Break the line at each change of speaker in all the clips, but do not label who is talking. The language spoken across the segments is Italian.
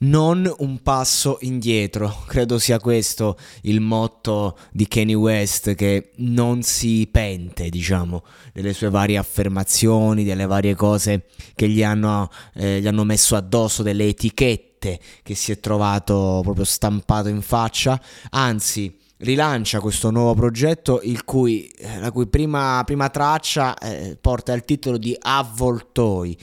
Non un passo indietro. Credo sia questo il motto di Kanye West che non si pente, diciamo, delle sue varie affermazioni, delle varie cose che gli hanno, eh, gli hanno messo addosso, delle etichette che si è trovato proprio stampato in faccia, anzi rilancia questo nuovo progetto cui, eh, la cui prima, prima traccia eh, porta il titolo di Avvoltoi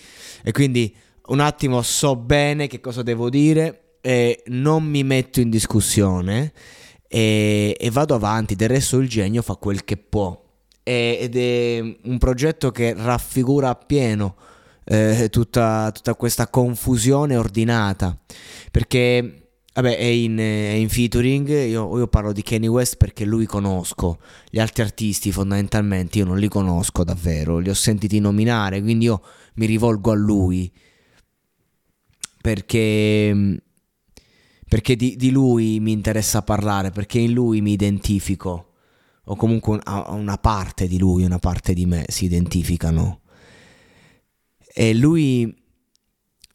e quindi un attimo so bene che cosa devo dire e non mi metto in discussione e, e vado avanti, del resto il genio fa quel che può. E, ed è un progetto che raffigura appieno eh, tutta, tutta questa confusione ordinata. Perché Vabbè, è in, è in featuring, io, io, parlo di Kanye West perché lui conosco, gli altri artisti fondamentalmente io non li conosco davvero, li ho sentiti nominare, quindi io mi rivolgo a lui perché, perché di, di, lui mi interessa parlare, perché in lui mi identifico, o comunque una parte di lui, una parte di me si identificano. E lui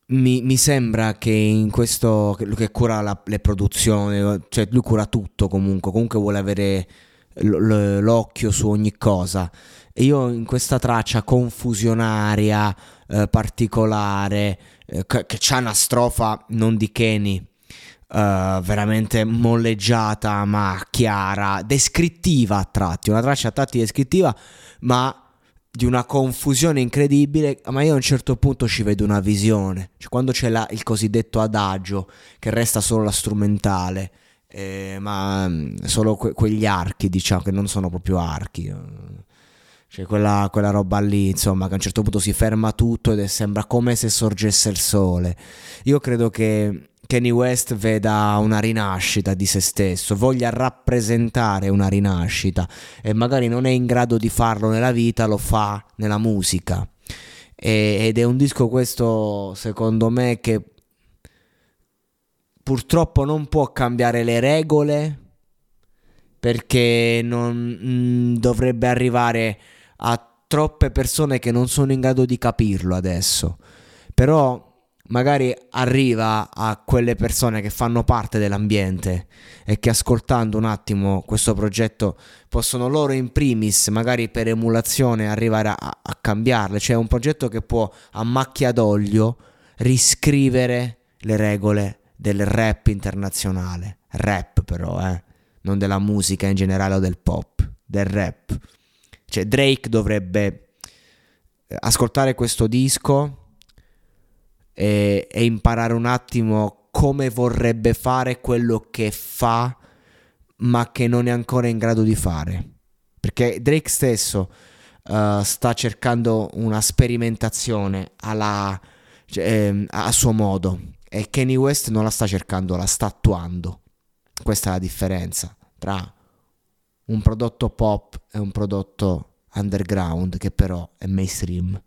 mi, mi sembra che in questo, che cura la, le produzioni, cioè lui cura tutto comunque, comunque vuole avere l'occhio su ogni cosa. E io in questa traccia confusionaria, eh, particolare, eh, che, che c'ha una strofa non di Kenny, Uh, veramente molleggiata ma chiara, descrittiva a tratti, una traccia a tratti descrittiva ma di una confusione incredibile, ma io a un certo punto ci vedo una visione, cioè quando c'è la, il cosiddetto adagio che resta solo la strumentale, eh, ma mm, solo que- quegli archi diciamo che non sono proprio archi. Cioè quella, quella, roba lì, insomma, che a un certo punto si ferma tutto ed sembra come se sorgesse il sole. Io credo che Kanye West veda una rinascita di se stesso, voglia rappresentare una rinascita e magari non è in grado di farlo nella vita, lo fa nella musica. E, ed è un disco questo, secondo me, che purtroppo non può cambiare le regole perché non mm, dovrebbe arrivare a troppe persone che non sono in grado di capirlo adesso. Però magari arriva a quelle persone che fanno parte dell'ambiente e che ascoltando un attimo questo progetto possono loro in primis, magari per emulazione, arrivare a, a cambiarle. Cioè è un progetto che può a macchia d'olio riscrivere le regole del rap internazionale. Rap però, eh, non della musica in generale o del pop, del rap. Cioè Drake dovrebbe eh, ascoltare questo disco e, e imparare un attimo come vorrebbe fare quello che fa, ma che non è ancora in grado di fare. Perché Drake stesso uh, sta cercando una sperimentazione alla, cioè, eh, a suo modo e Kanye West non la sta cercando, la sta attuando. Questa è la differenza tra un prodotto pop e un prodotto underground che però è mainstream.